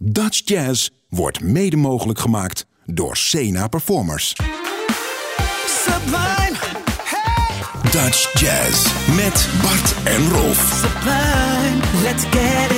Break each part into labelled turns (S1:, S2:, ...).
S1: Dutch Jazz wordt mede mogelijk gemaakt door Sena Performers.
S2: Sublime, hey,
S1: Dutch Jazz met Bart en Rolf.
S2: sublime, let's get it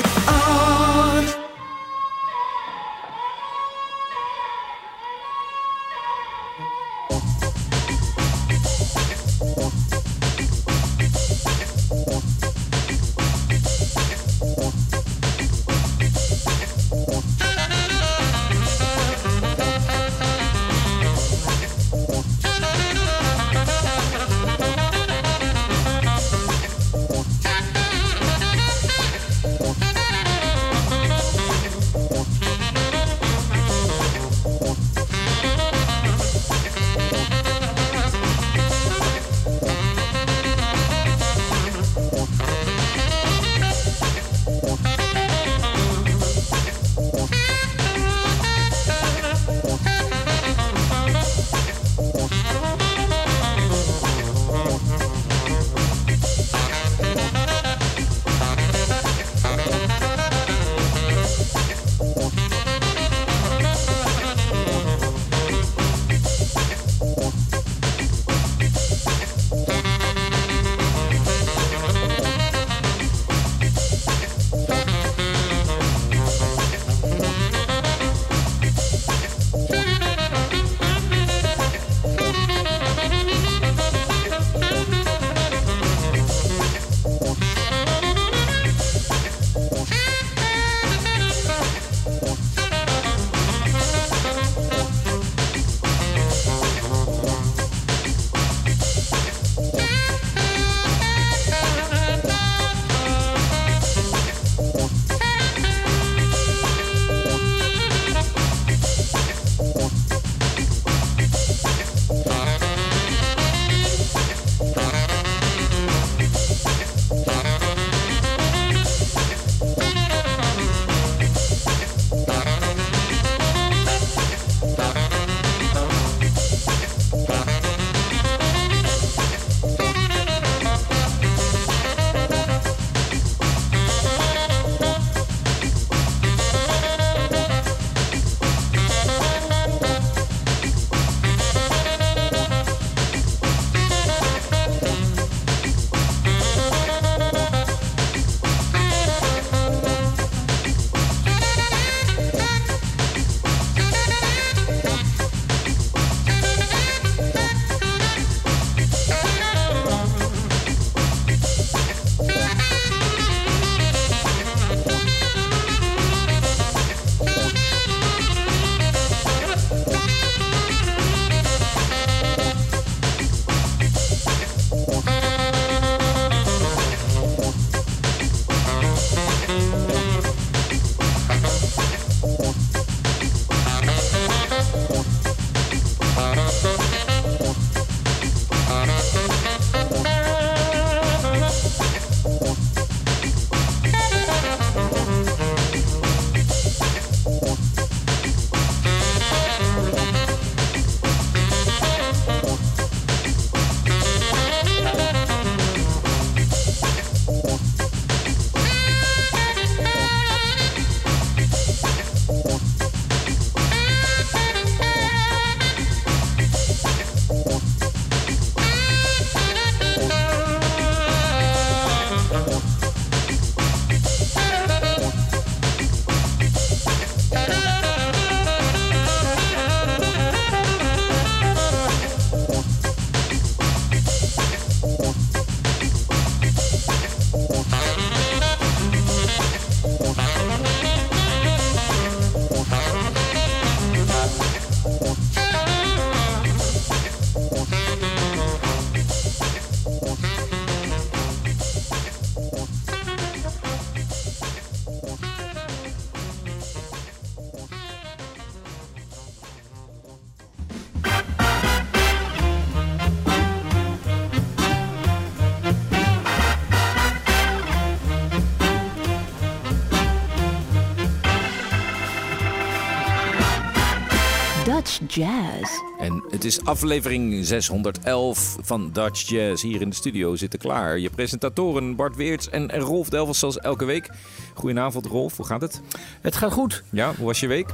S3: Jazz.
S4: En het is aflevering 611 van Dutch Jazz. Hier in de studio zitten klaar je presentatoren Bart Weerts en Rolf Delvels zoals elke week. Goedenavond Rolf, hoe gaat het?
S5: Het gaat goed.
S4: Ja, hoe was je week?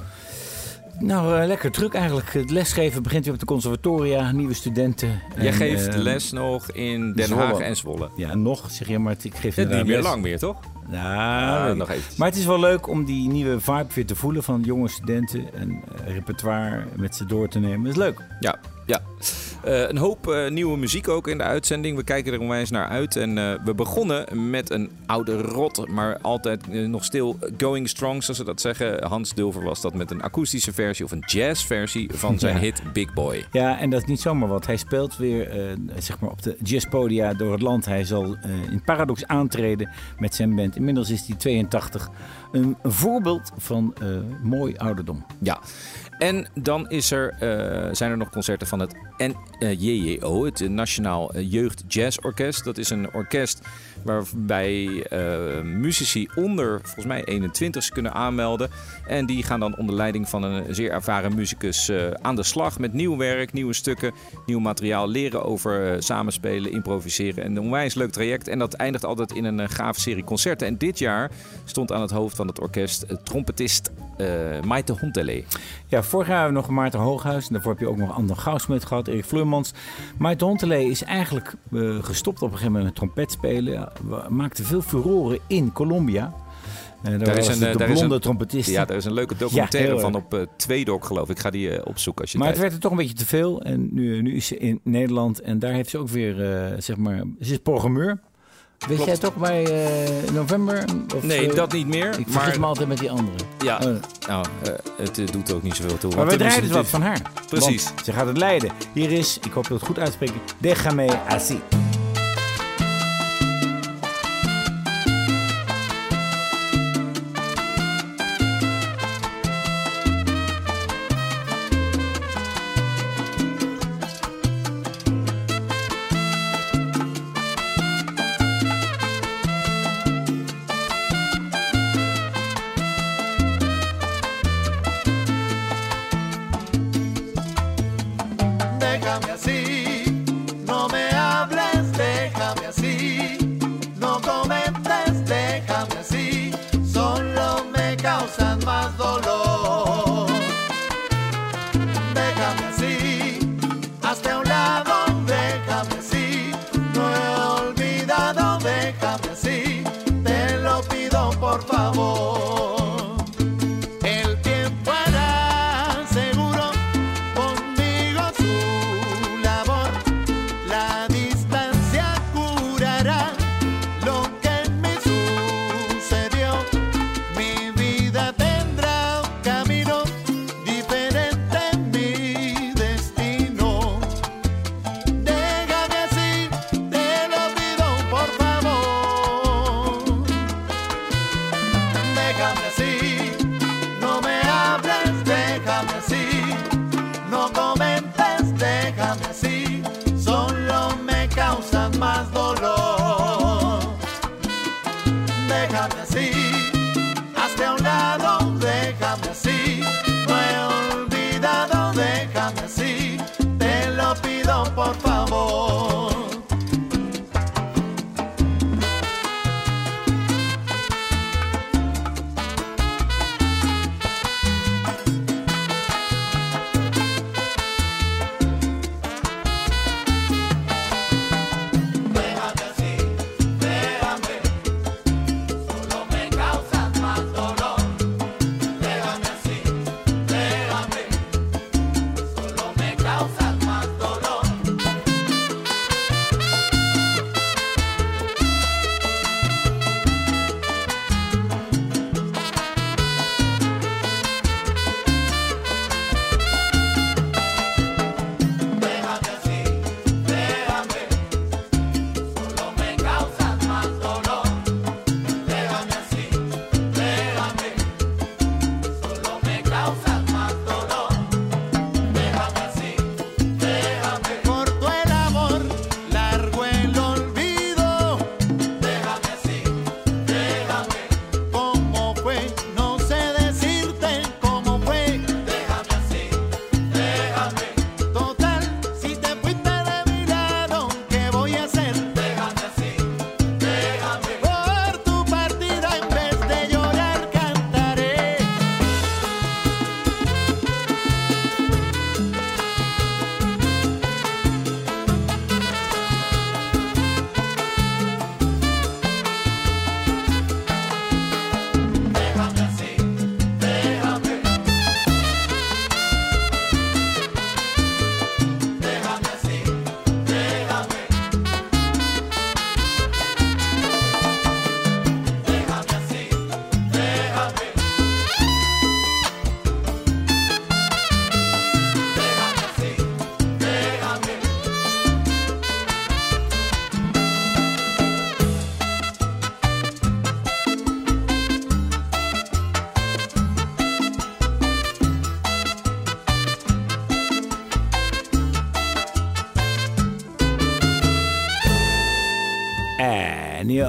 S5: Nou, uh, lekker druk eigenlijk. Het lesgeven begint weer op de conservatoria, nieuwe studenten.
S4: Jij geeft uh, les nog in Den Zwolle. Haag en Zwolle.
S5: Ja, nog zeg je, maar ik geef
S4: het niet meer lang meer, toch?
S5: Nou,
S4: uh, nog even.
S5: Maar het is wel leuk om die nieuwe vibe weer te voelen van jonge studenten en repertoire met ze door te nemen. Dat is leuk.
S4: Ja, ja. Uh, een hoop uh, nieuwe muziek ook in de uitzending. We kijken er onwijs naar uit. En uh, we begonnen met een oude rot, maar altijd nog stil going strong, zoals ze dat zeggen. Hans Dulver was dat met een akoestische versie of een jazzversie van zijn ja. hit Big Boy.
S5: Ja, en dat is niet zomaar wat. Hij speelt weer zeg maar op de jazzpodia door het land. Hij zal in Paradox aantreden met zijn band. Inmiddels is hij 82. Een, een voorbeeld van mooi ouderdom.
S4: Ja. En dan is er, uh, zijn er nog concerten van het NJJO, het Nationaal Jeugd Jazz Orkest. Dat is een orkest waarbij uh, muzici onder volgens mij 21 kunnen aanmelden. En die gaan dan onder leiding van een zeer ervaren muzikus uh, aan de slag met nieuw werk, nieuwe stukken, nieuw materiaal, leren over uh, samenspelen, improviseren. En een onwijs leuk traject. En dat eindigt altijd in een gave serie concerten. En dit jaar stond aan het hoofd van het orkest trompetist Maite Hontele.
S5: Ja, vorig jaar hebben we nog Maarten Hooghuis. En daarvoor heb je ook nog Ander Gouwsmit gehad, Erik Vleurmans. Maarten Hontele is eigenlijk gestopt op een gegeven moment met trompet spelen maakte veel furoren in Colombia. Uh, daar, is een, de daar blonde
S4: is
S5: trompetist.
S4: Ja, daar is een leuke documentaire ja, van op uh, Tweedok, geloof ik. Ik ga die uh, opzoeken als je
S5: Maar
S4: het
S5: werd er toch een beetje te veel. En nu, nu is ze in Nederland. En daar heeft ze ook weer, zeg maar... Ze is programmeur. Weet jij toch bij november?
S4: Of, nee, dat niet meer.
S5: Ik vergis me altijd met die andere.
S4: Ja, oh. nou, het doet ook niet zoveel toe.
S5: Maar we draaien dus wat van haar.
S4: Precies.
S5: Ze gaat het leiden. Hier is, ik hoop dat het goed uitspreek, Déjame así.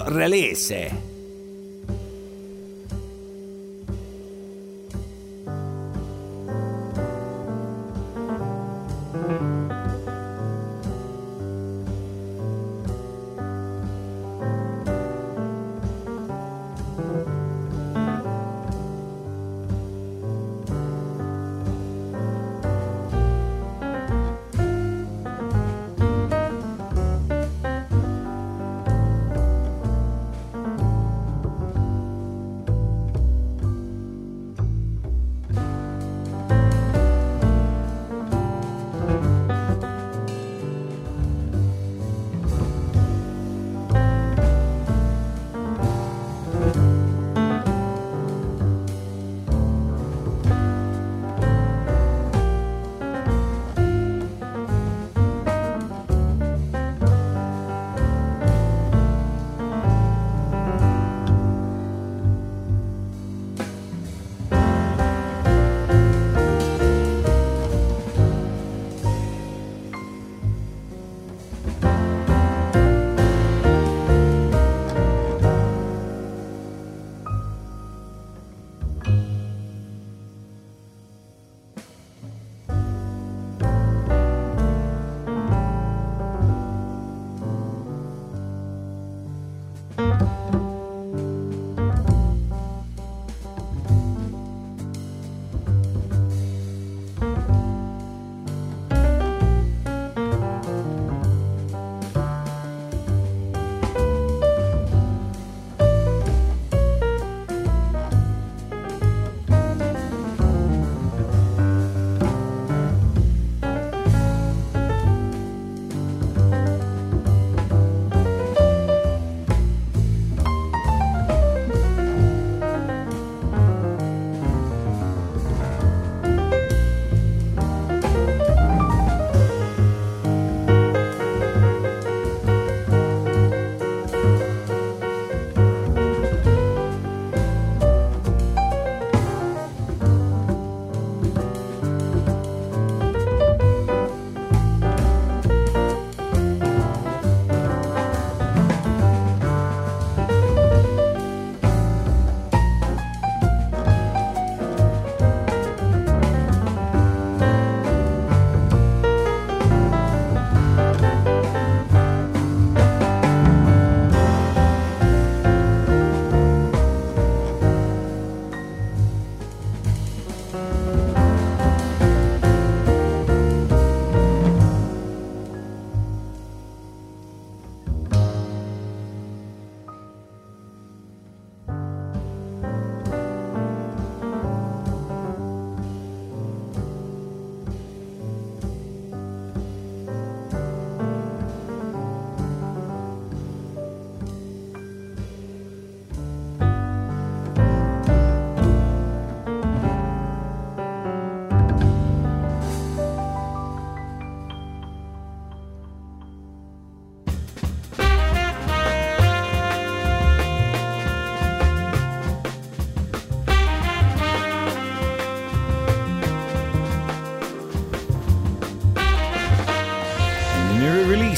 S5: New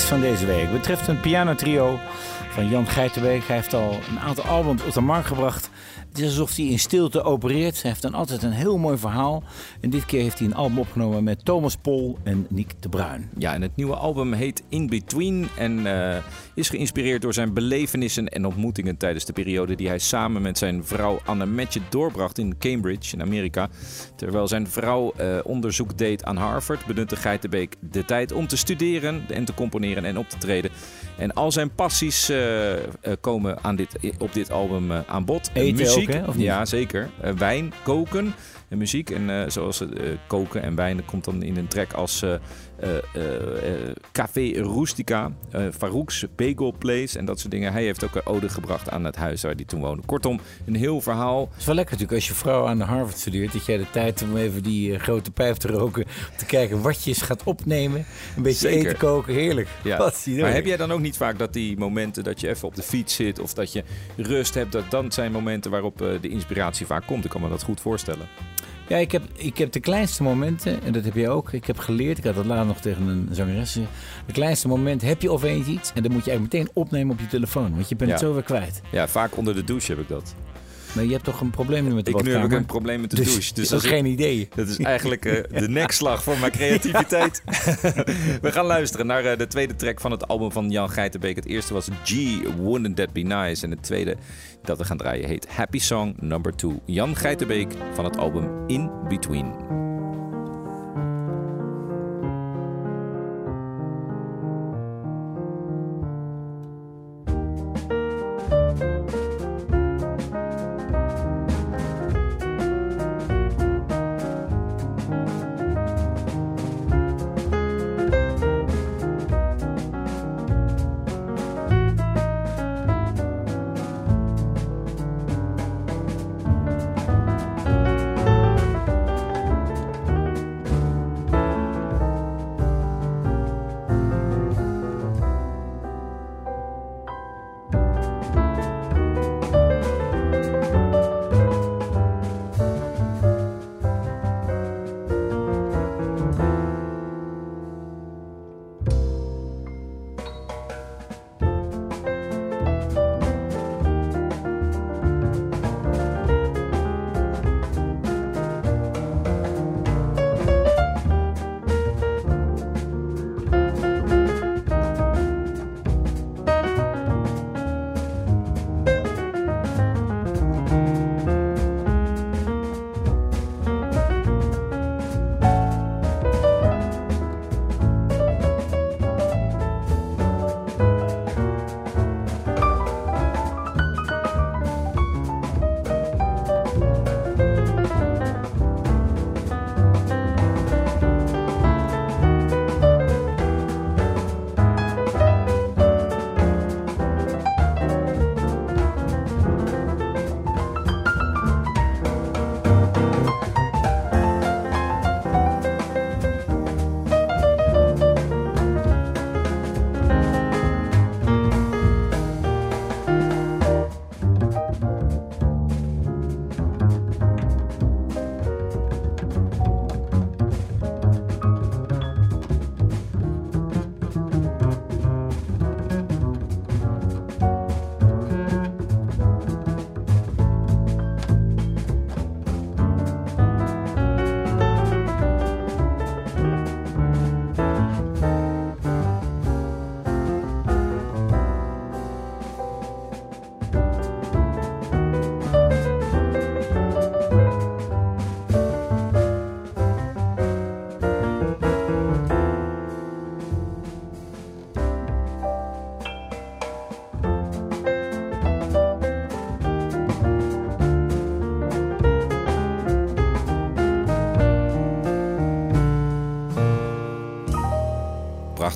S5: van deze week betreft een pianotrio van Jan Geitenbeek. Hij heeft al een aantal albums op de markt gebracht. Is alsof hij in stilte opereert. Hij heeft dan altijd een heel mooi verhaal. En dit keer heeft hij een album opgenomen met Thomas Pol en Nick de Bruin.
S4: Ja, en het nieuwe album heet In Between en uh, is geïnspireerd door zijn belevenissen en ontmoetingen tijdens de periode die hij samen met zijn vrouw Anne Metje doorbracht in Cambridge in Amerika. Terwijl zijn vrouw uh, onderzoek deed aan Harvard, benutte Geitenbeek de tijd om te studeren en te componeren en op te treden. En al zijn passies uh, komen aan dit, op dit album aan bod.
S5: Eten
S4: muziek,
S5: niet?
S4: ja zeker. wijn, koken en muziek. En uh, zoals uh, koken en wijn komt dan in een track als Café Rustica, Farouk's Bagel Place en dat soort dingen. Hij heeft ook een ode gebracht aan het huis waar hij toen woonde. Kortom, een heel verhaal.
S5: Het is wel lekker natuurlijk als je vrouw aan de Harvard studeert, dat jij de tijd om even die grote pijp te roken, om te kijken wat je eens gaat opnemen. Een beetje
S4: Zeker.
S5: eten koken, heerlijk.
S4: Ja.
S5: Wat
S4: Maar heb jij dan ook niet vaak dat die momenten dat je even op de fiets zit of dat je rust hebt, dat dan zijn momenten waarop de inspiratie vaak komt? Ik kan me dat goed voorstellen.
S5: Ja, ik heb, ik heb de kleinste momenten, en dat heb je ook. Ik heb geleerd, ik had dat later nog tegen een zangeres. gezegd. De kleinste moment heb je of eens iets. En dan moet je eigenlijk meteen opnemen op je telefoon. Want je bent het zo weer kwijt.
S4: Ja, vaak onder de douche heb ik dat.
S5: Maar je hebt toch een probleem nu met de
S4: Ik, nu heb ik
S5: badkamer?
S4: een probleem met de
S5: Dus,
S4: douche. Dus
S5: dat is geen idee.
S4: Dat is eigenlijk eh, de nekslag van mijn creativiteit. We gaan luisteren naar eh, de tweede track van het album van Jan Geitenbeek. Het eerste was G, Wouldn't That Be Nice. En het tweede dat we gaan draaien heet Happy Song Number 2. Jan Geitenbeek van het album In Between.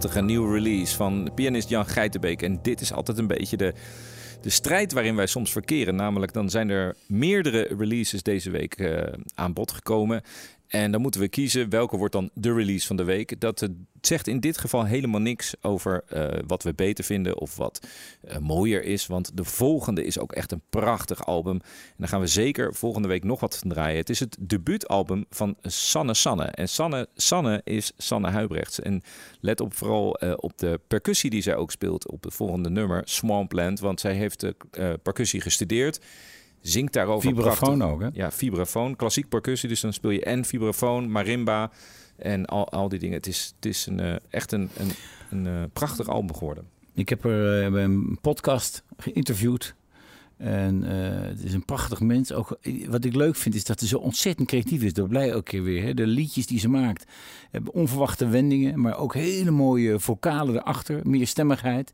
S4: Prachtige nieuwe release van pianist Jan Geitenbeek. En dit is altijd een beetje de, de strijd waarin wij soms verkeren. Namelijk, dan zijn er meerdere releases deze week eh, aan bod gekomen. En dan moeten we kiezen welke wordt dan de release van de week. Dat eh, zegt in dit geval helemaal niks over eh, wat we beter vinden of wat eh, mooier is. Want de volgende is ook echt een prachtig album. En daar gaan we zeker volgende week nog wat van draaien. Het is het debuutalbum van Sanne Sanne. En Sanne Sanne is Sanne Huibrechts. En let op vooral op de percussie die zij ook speelt op het volgende nummer, Swampland. Want zij heeft percussie gestudeerd. Zingt daarover
S5: Vibrafoon
S4: prachtig.
S5: ook, hè?
S4: Ja, vibrafoon. Klassiek percussie. Dus dan speel je en vibrafoon, marimba en al, al die dingen. Het is, het is een, eh, echt een, een, een eh, prachtig album geworden.
S5: Ik heb er eh, een podcast geïnterviewd. En eh, het is een prachtig mens. Ook, wat ik leuk vind is dat ze zo ontzettend creatief is. Dat blij ook keer weer. Hè. De liedjes die ze maakt hebben onverwachte wendingen. Maar ook hele mooie vocalen erachter. Meer stemmigheid.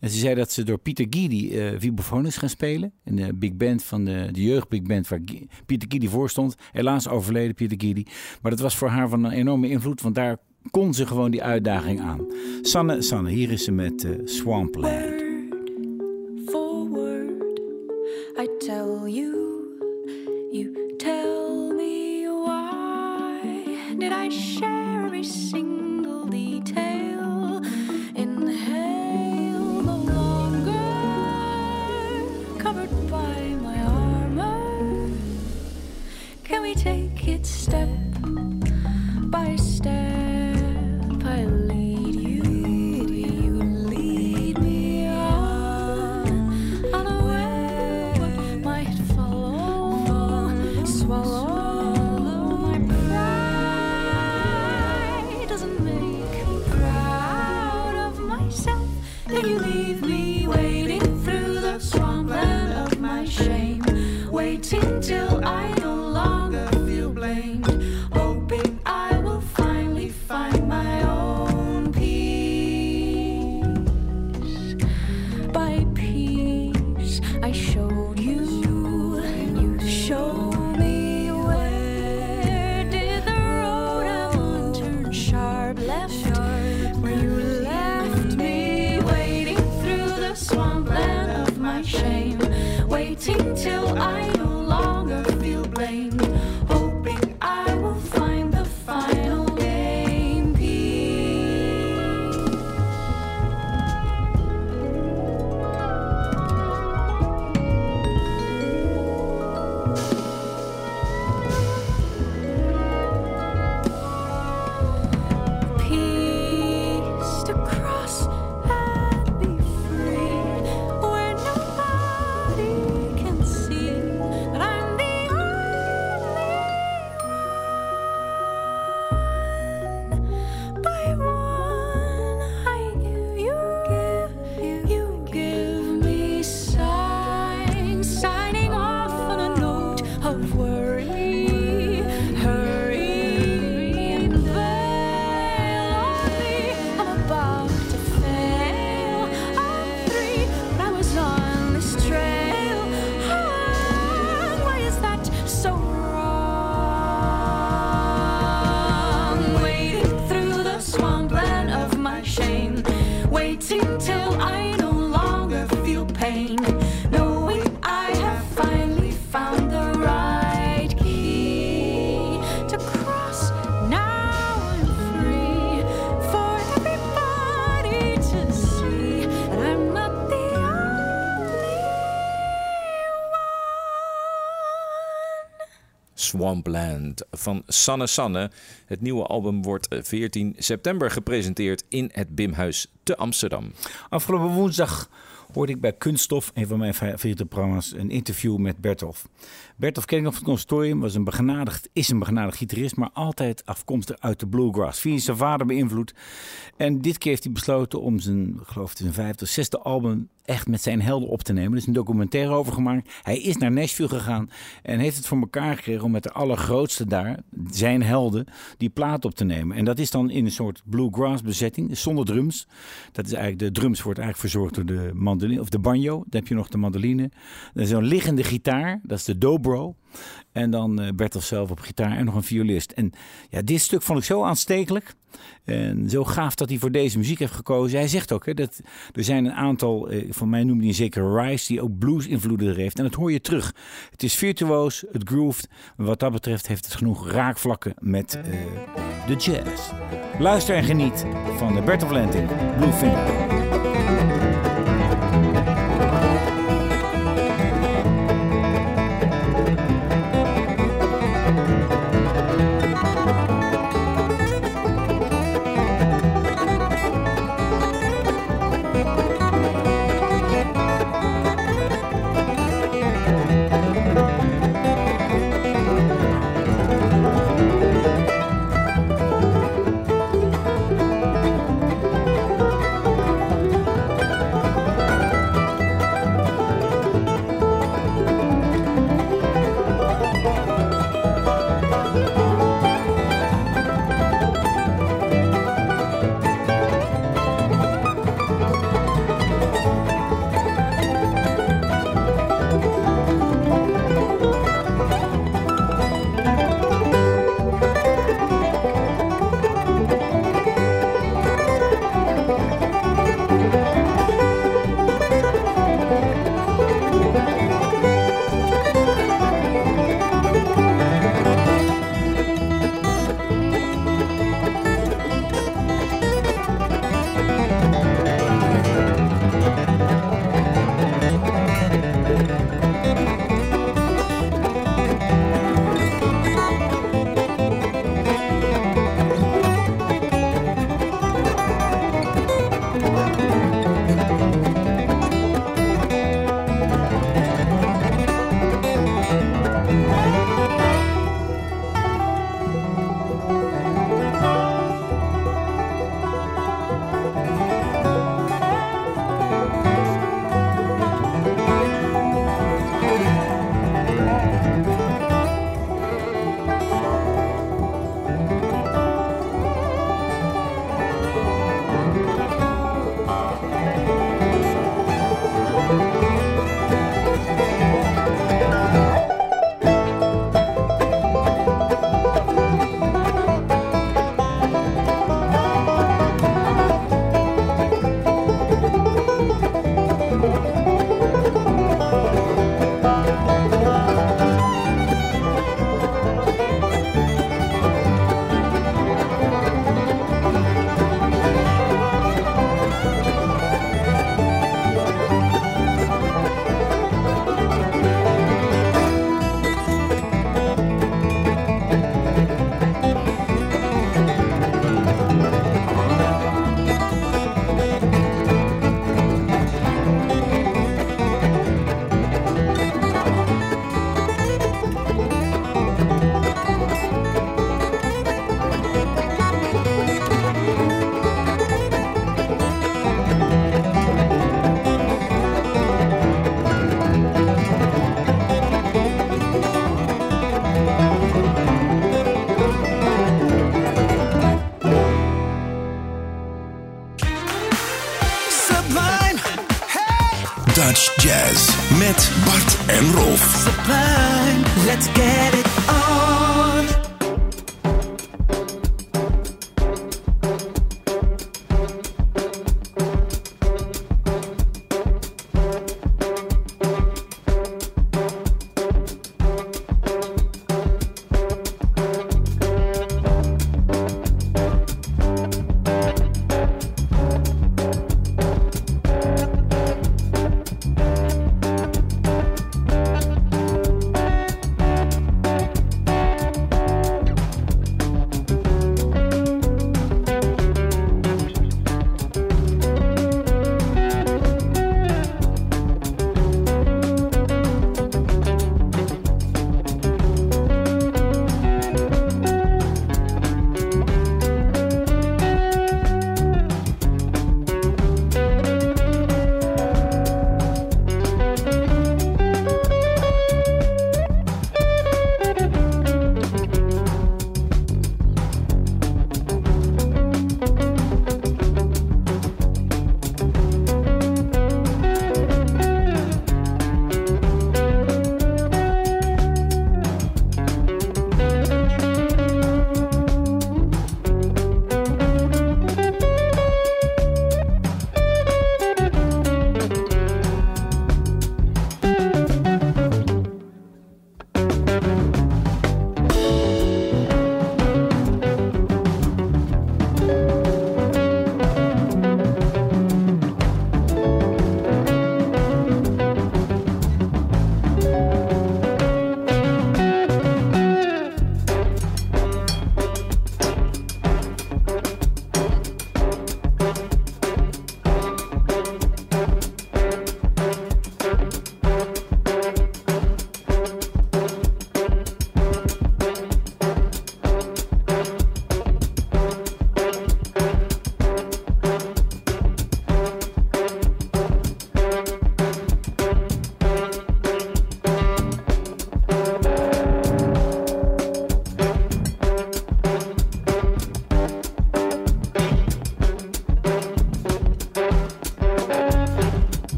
S5: En ze zei dat ze door Pieter eh vibrafoon is gaan spelen. In de big band van de, de jeugdbig band waar Pieter Guidi voor stond. Helaas overleden Pieter Guidi. Maar dat was voor haar van een enorme invloed. Want daar kon ze gewoon die uitdaging aan. Sanne, Sanne hier is ze met eh, Swampland.
S6: Step swampland of my shame, waiting till I
S4: Van Sanne Sanne. Het nieuwe album wordt eh, 14 september gepresenteerd in het Bimhuis te Amsterdam.
S5: Afgelopen woensdag hoorde ik bij Kunststof, een van mijn favoriete programma's, een interview met Bertolf. Bertolf ken ik nog van het conservatorium, was een begenadigd, is een begenadigd gitarist, maar altijd afkomstig uit de bluegrass. Via zijn vader beïnvloed. En dit keer heeft hij besloten om zijn, ik geloof is een vijfde of zesde album echt met zijn helden op te nemen. Er is een documentaire over gemaakt. Hij is naar Nashville gegaan en heeft het voor elkaar gekregen om met de allergrootste daar, zijn helden, die plaat op te nemen. En dat is dan in een soort bluegrass bezetting, zonder drums. Dat is eigenlijk, de drums wordt eigenlijk verzorgd door de of de banjo. Dan heb je nog de mandoline. Zo'n liggende gitaar, dat is de dobro. En dan eh, Bertel zelf op gitaar en nog een violist. En ja, dit stuk vond ik zo aanstekelijk. En zo gaaf dat hij voor deze muziek heeft gekozen. Hij zegt ook, hè, dat er zijn een aantal, eh, van mij noemde hij zeker Rice, die ook blues invloeden er heeft. En dat hoor je terug. Het is virtuoos, het grooved. Wat dat betreft heeft het genoeg raakvlakken met eh, de jazz. Luister en geniet van de Bertel Lenting, Bluefinger.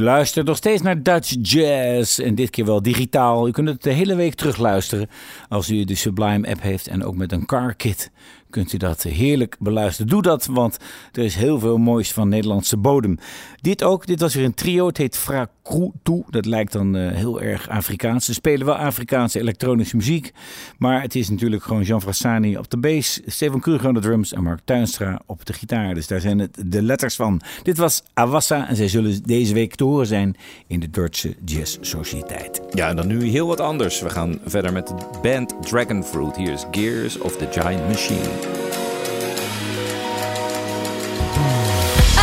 S5: U luistert nog steeds naar Dutch Jazz en dit keer wel digitaal. U kunt het de hele week terugluisteren als u de Sublime app heeft en ook met een car kit kunt u dat heerlijk beluisteren. Doe dat, want er is heel veel moois van Nederlandse bodem. Dit ook, dit was weer een trio. Het heet Frakrutu. Dat lijkt dan uh, heel erg Afrikaans. Ze spelen wel Afrikaanse elektronische muziek. Maar het is natuurlijk gewoon Jean Frassani op de bass, Steven Kruger op de drums en Mark Tuinstra op de gitaar. Dus daar zijn het de letters van. Dit was Awassa en zij zullen deze week te horen zijn in de Duitse Jazz Sociëteit.
S4: Ja, en dan nu heel wat anders. We gaan verder met de band Dragonfruit. Hier is Gears of the Giant Machine.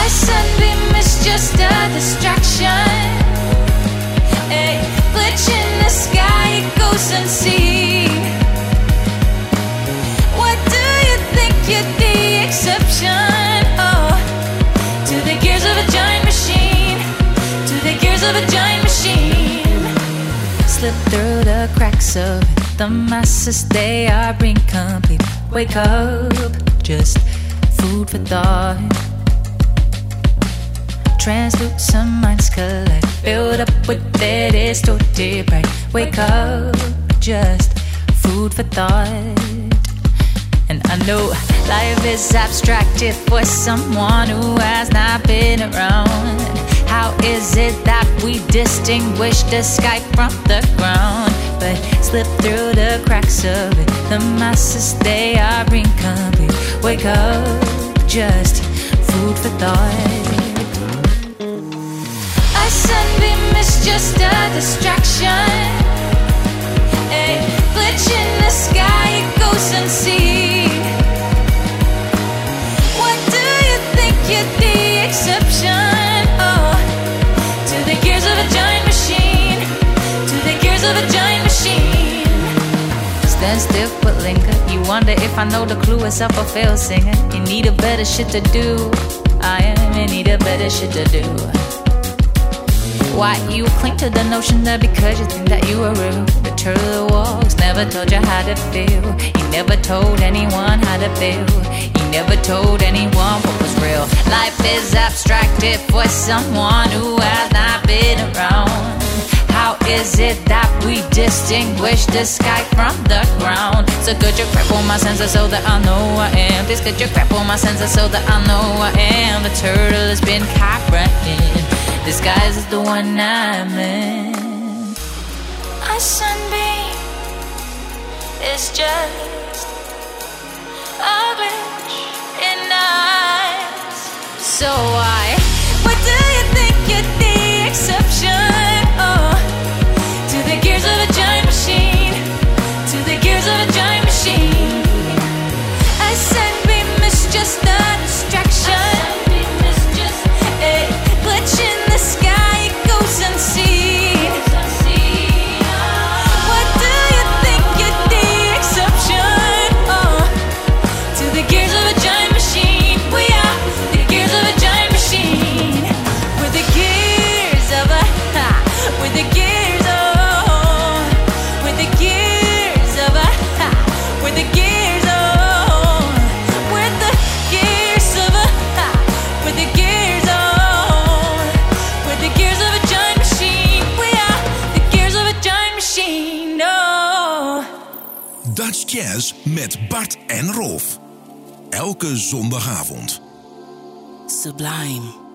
S3: A is just a distraction. glitch in the sky, unseen. What do you think you're the exception? Oh, to the gears of a giant machine, to the gears of a giant machine. Slip through the cracks of. The masses, they are incomplete. Wake up, just food for thought. Translucent minds collect, build up with their distorted pride. Wake up, just food for thought. And I know life is abstracted for someone who has not been around. How is it that we distinguish the sky from the ground? But slip through the cracks of it. The masses, they are incomplete. Wake up, just food for thought. Sunbeam is just a distraction. A glitch in the sky, it goes unseen. What do you think you're the exception? Oh, to the gears of a giant machine, to the gears of a giant machine. Stand still but linger. You wonder if I know the clue is up or fail singer. You need a better shit to do. I am in need a better shit to do. Why you cling to the notion that because you think that you are real, the turtle walks never told you how to feel. He never told anyone how to feel. He never told anyone what was real. Life is abstracted for someone who has not been around. How is it that we distinguish the sky from the ground? So could you on my senses so that I know I am? Please could you on my senses so that I know I am? The turtle has been copying. Disguise is the one I'm in. A sunbeam is just a glitch in eyes. So why? What do you think you're the exception? Oh, to the gears of a giant machine, to the gears of a giant machine. A sunbeam is just a distraction.
S7: Elke zondagavond.
S2: Sublime.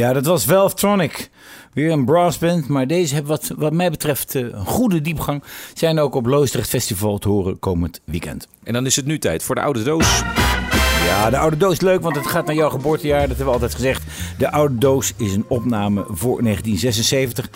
S5: Ja, dat was Valvetronic. Weer een brassband, maar deze hebben wat, wat mij betreft eh, een goede diepgang. Zijn ook op Loosdrecht Festival te horen komend weekend.
S4: En dan is het nu tijd voor de oude doos.
S5: Ja, de oude doos is leuk, want het gaat naar jouw geboortejaar. Dat hebben we altijd gezegd. De oude doos is een opname voor 1976.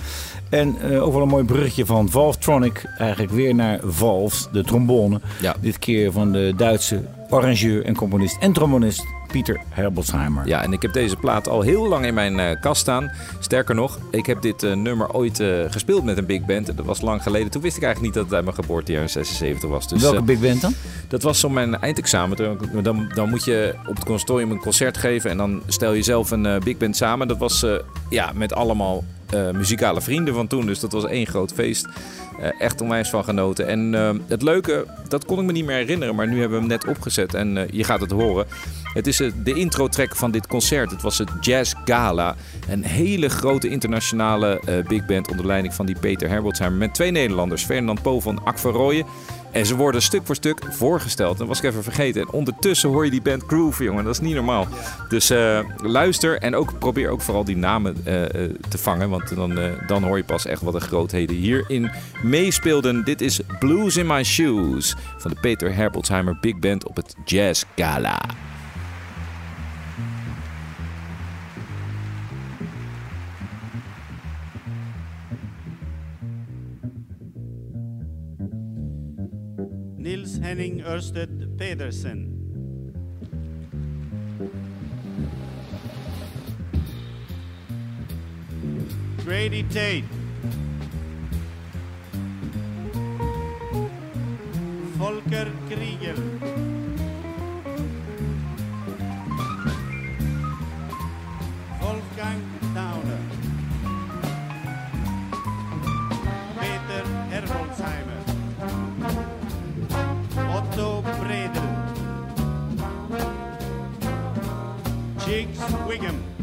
S5: En eh, ook wel een mooi bruggetje van Valvetronic. Eigenlijk weer naar Valves, de trombone.
S4: Ja.
S5: Dit keer van de Duitse arrangeur en componist en trombonist Pieter Herbolzheimer.
S4: Ja, en ik heb deze plaat al heel lang in mijn eh, kast staan. Sterker nog, ik heb dit eh, nummer ooit eh, gespeeld met een big band. Dat was lang geleden. Toen wist ik eigenlijk niet dat het uit mijn geboortejaar in 76 was. Dus,
S5: Welke big band dan?
S4: Dat was op mijn eindexamen. Dan, dan, dan moet je op het consortium een concert geven en dan stel je zelf een big band samen. Dat was ja, met allemaal eh, muzikale vrienden van toen. Dus dat was één groot feest. Eh, echt onwijs van genoten. En eh, het leuke, dat kon ik me niet meer herinneren, maar nu hebben we hem net opgezet en je gaat het horen. Het is de intro-track van dit concert. Het was het Jazz Gala. Een hele grote internationale big band onder leiding van die Peter Herbolzheimer met twee Nederlanders, Ferdinand Po van Ak van Rooyen. En ze worden stuk voor stuk voorgesteld. Dat was ik even vergeten. En ondertussen hoor je die band groove, jongen. Dat is niet normaal. Dus eh, luister en ook, probeer ook vooral die namen eh, eh, te vangen. Want dan, dan hoor je pas echt wat de grootheden hierin meespeelden. Dit is Blues in My Shoes van de Peter Herbolzheimer Big Band op het Jazz Gala.
S8: Henning Ørsted Pedersen. Grady Tate. Volker Kriegel. Wolfgang Jigs Wiggum.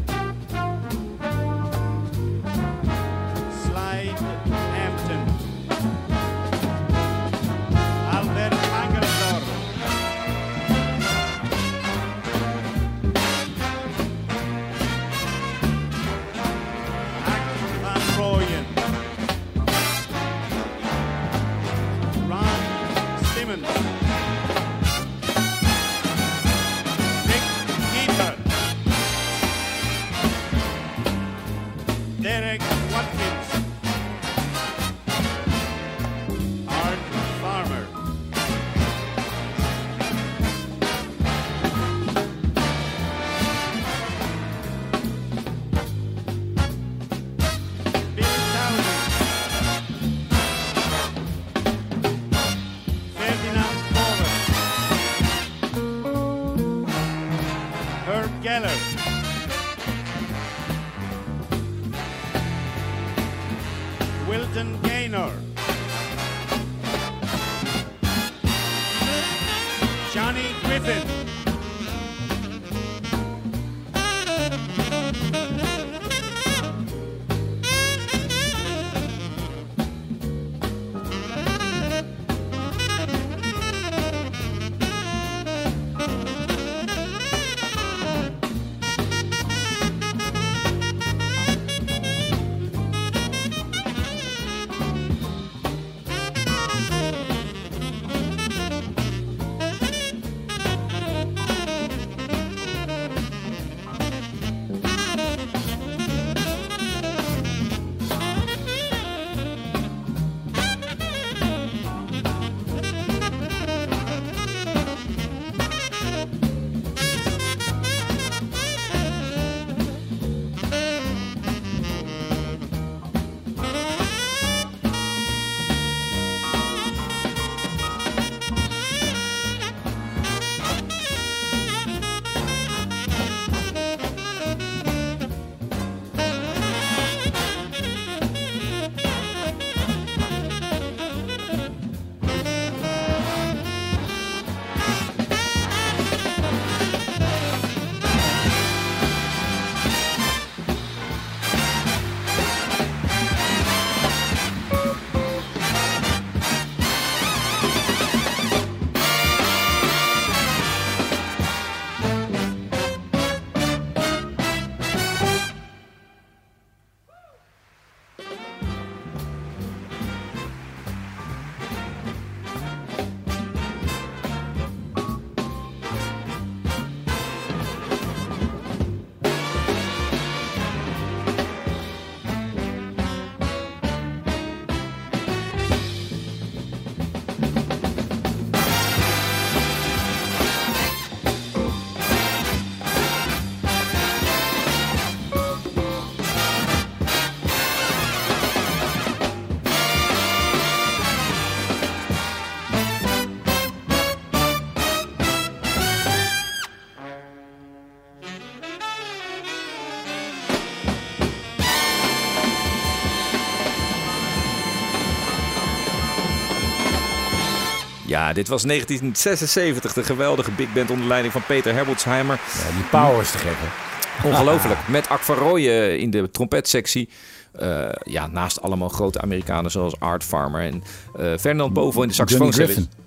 S4: Ja, dit was 1976, de geweldige big band onder leiding van Peter Herbolzheimer.
S5: Ja, die power is te gek, hè?
S4: Ongelooflijk. Met Ak van Rooyen in de trompetsectie. Eh, ja, naast allemaal grote Amerikanen zoals Art Farmer en eh, Fernand Bovo in de saxofoons.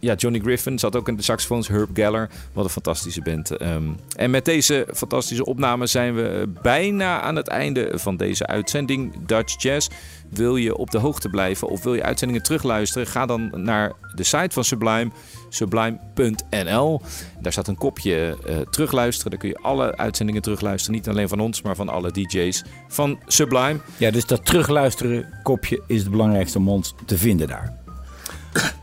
S4: Ja, Johnny Griffin zat ook in de saxofoons. Herb Geller, wat een fantastische band. Ehm, en met deze fantastische opname zijn we bijna aan het einde van deze uitzending Dutch Jazz. Wil je op de hoogte blijven of wil je uitzendingen terugluisteren? Ga dan naar de site van Sublime, sublime.nl. Daar staat een kopje eh, terugluisteren. Daar kun je alle uitzendingen terugluisteren. Niet alleen van ons, maar van alle DJ's van Sublime.
S5: Ja, dus dat terugluisteren kopje is het belangrijkste om ons te vinden daar.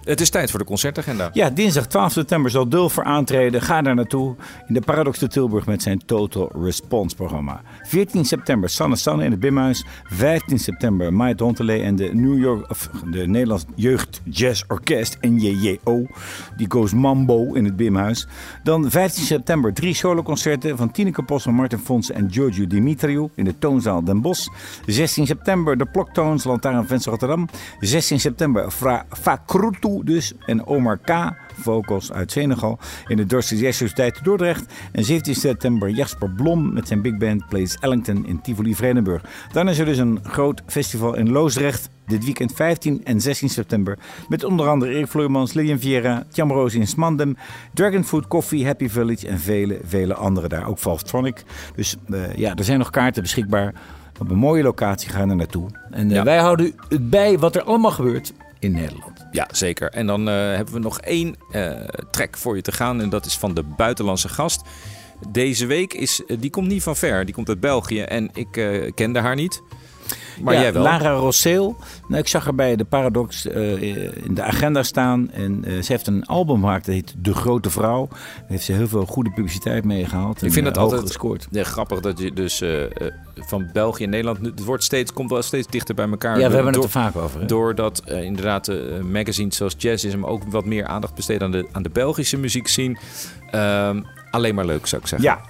S4: Het is tijd voor de concertagenda.
S5: Ja, dinsdag 12 september zal Dulfer aantreden. Ga daar naartoe in de Paradox de Tilburg met zijn Total Response programma. 14 september Sanne Sanne in het Bimhuis. 15 september Maait Hontele en de New York, of de Nederlands Jeugd Jazz Orkest NJJO. Die goes Mambo in het Bimhuis. Dan 15 september drie soloconcerten van Tineke Possel, Martin Fons en Giorgio Dimitriou in de Toonzaal Den Bosch. 16 september de Ploktoons, Lantaarnfans Rotterdam. 16 september Fra Fakrutu dus en Omar K. vocals uit Senegal in de Dorset Jazz te Dordrecht. En 17 september Jasper Blom met zijn big band plays Ellington in Tivoli Vredenburg. Dan is er dus een groot festival in Loosdrecht. Dit weekend 15 en 16 september. Met onder andere Erik Vloeimans, Lilian Vieira, Tjam Roos in Smandem, Dragonfood Coffee, Happy Village en vele, vele andere daar. Ook Valvetronic. Dus eh, ja, er zijn nog kaarten beschikbaar. Op een mooie locatie gaan er naartoe. En eh,
S4: Ja.
S5: wij houden het bij wat er allemaal gebeurt in Nederland.
S4: Ja, zeker. En dan eh, hebben we nog één eh, track voor je te gaan. En dat is van de buitenlandse gast. Deze week is, eh, die komt niet van ver. Die komt uit België. En ik kende haar niet. Maar
S5: ja,
S4: jij wel.
S5: Lara Rosseel. Nou, ik zag haar bij de Paradox eh, in de agenda staan. En eh, ze heeft een album gemaakt dat heet De Grote Vrouw. Daar heeft ze heel veel goede publiciteit mee gehaald.
S4: Ik vind het altijd
S5: gescoord.
S4: Ja, grappig dat je dus eh, eh, van België en Nederland... Het wordt steeds, komt wel steeds dichter bij elkaar.
S5: Ja, we hebben het er vaak over. hè?
S4: Doordat eh, inderdaad eh, magazines zoals Jazzism ook wat meer aandacht besteden aan de, aan de Belgische muziek zien. Ehm, alleen maar leuk zou ik zeggen.
S5: Ja.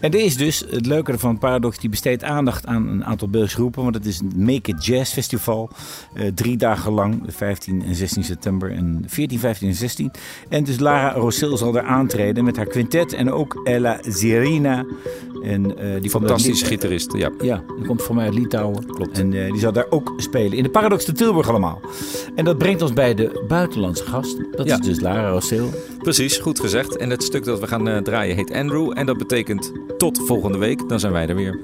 S5: En er is dus, het leuke van Paradox, die besteedt aandacht aan een aantal Belgische groepen. Want het is een Make It Jazz Festival. eh, drie dagen lang, 15 en 16 september. En 14, 15 en 16. En dus Lara Rossel zal daar aantreden met haar quintet. En ook Ella Zerina. En, eh, die
S4: Fantastische gitarist. Ja.
S5: Ja, die komt voor mij uit Litouwen.
S4: Klopt.
S5: En eh, die zal daar ook spelen. In de Paradox de Tilburg allemaal. En dat brengt ons bij de buitenlandse gast. Dat
S4: Ja.
S5: is dus Lara Rossel.
S4: Precies, goed gezegd. En het stuk dat we gaan draaien heet Andrew. En dat betekent tot volgende week. Dan zijn wij er weer.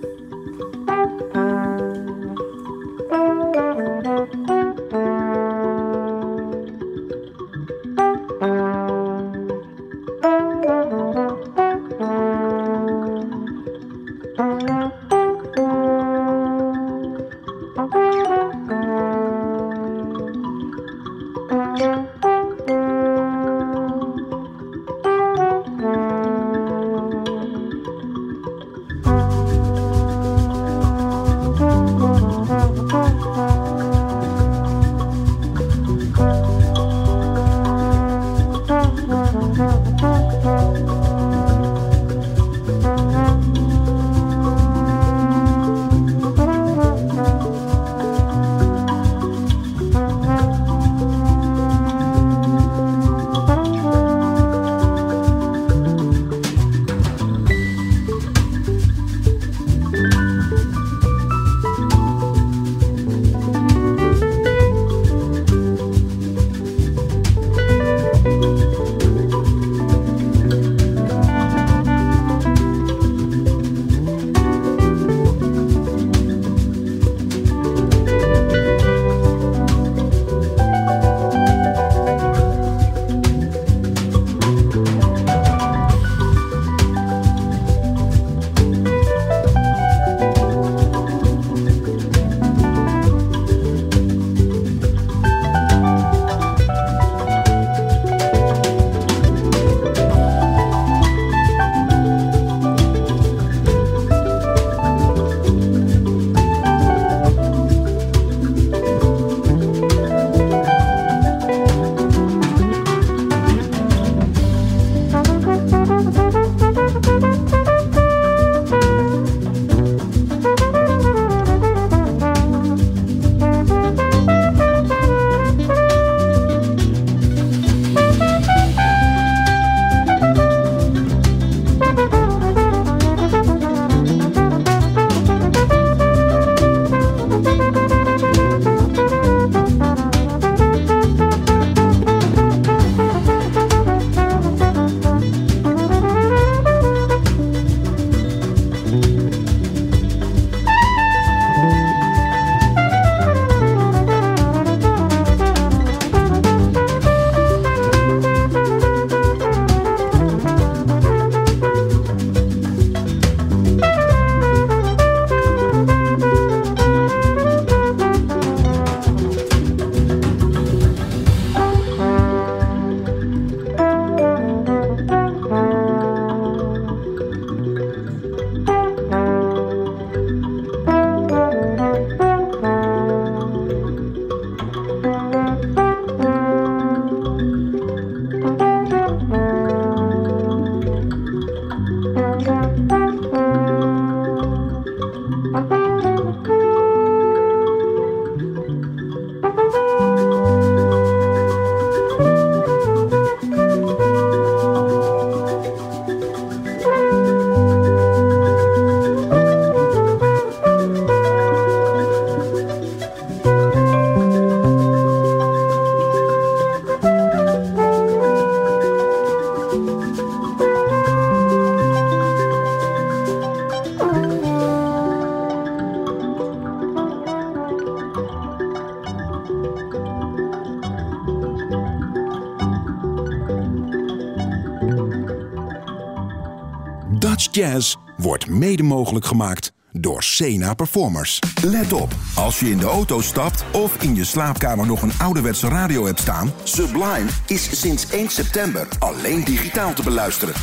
S7: Mogelijk gemaakt door Sena Performers.
S1: Let op, als je in de auto stapt of in je slaapkamer nog een ouderwetse radio hebt staan... Sublime is sinds 1 september alleen digitaal te beluisteren.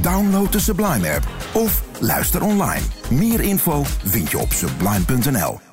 S1: Download de Sublime app of luister online. Meer info vind je op sublime.nl.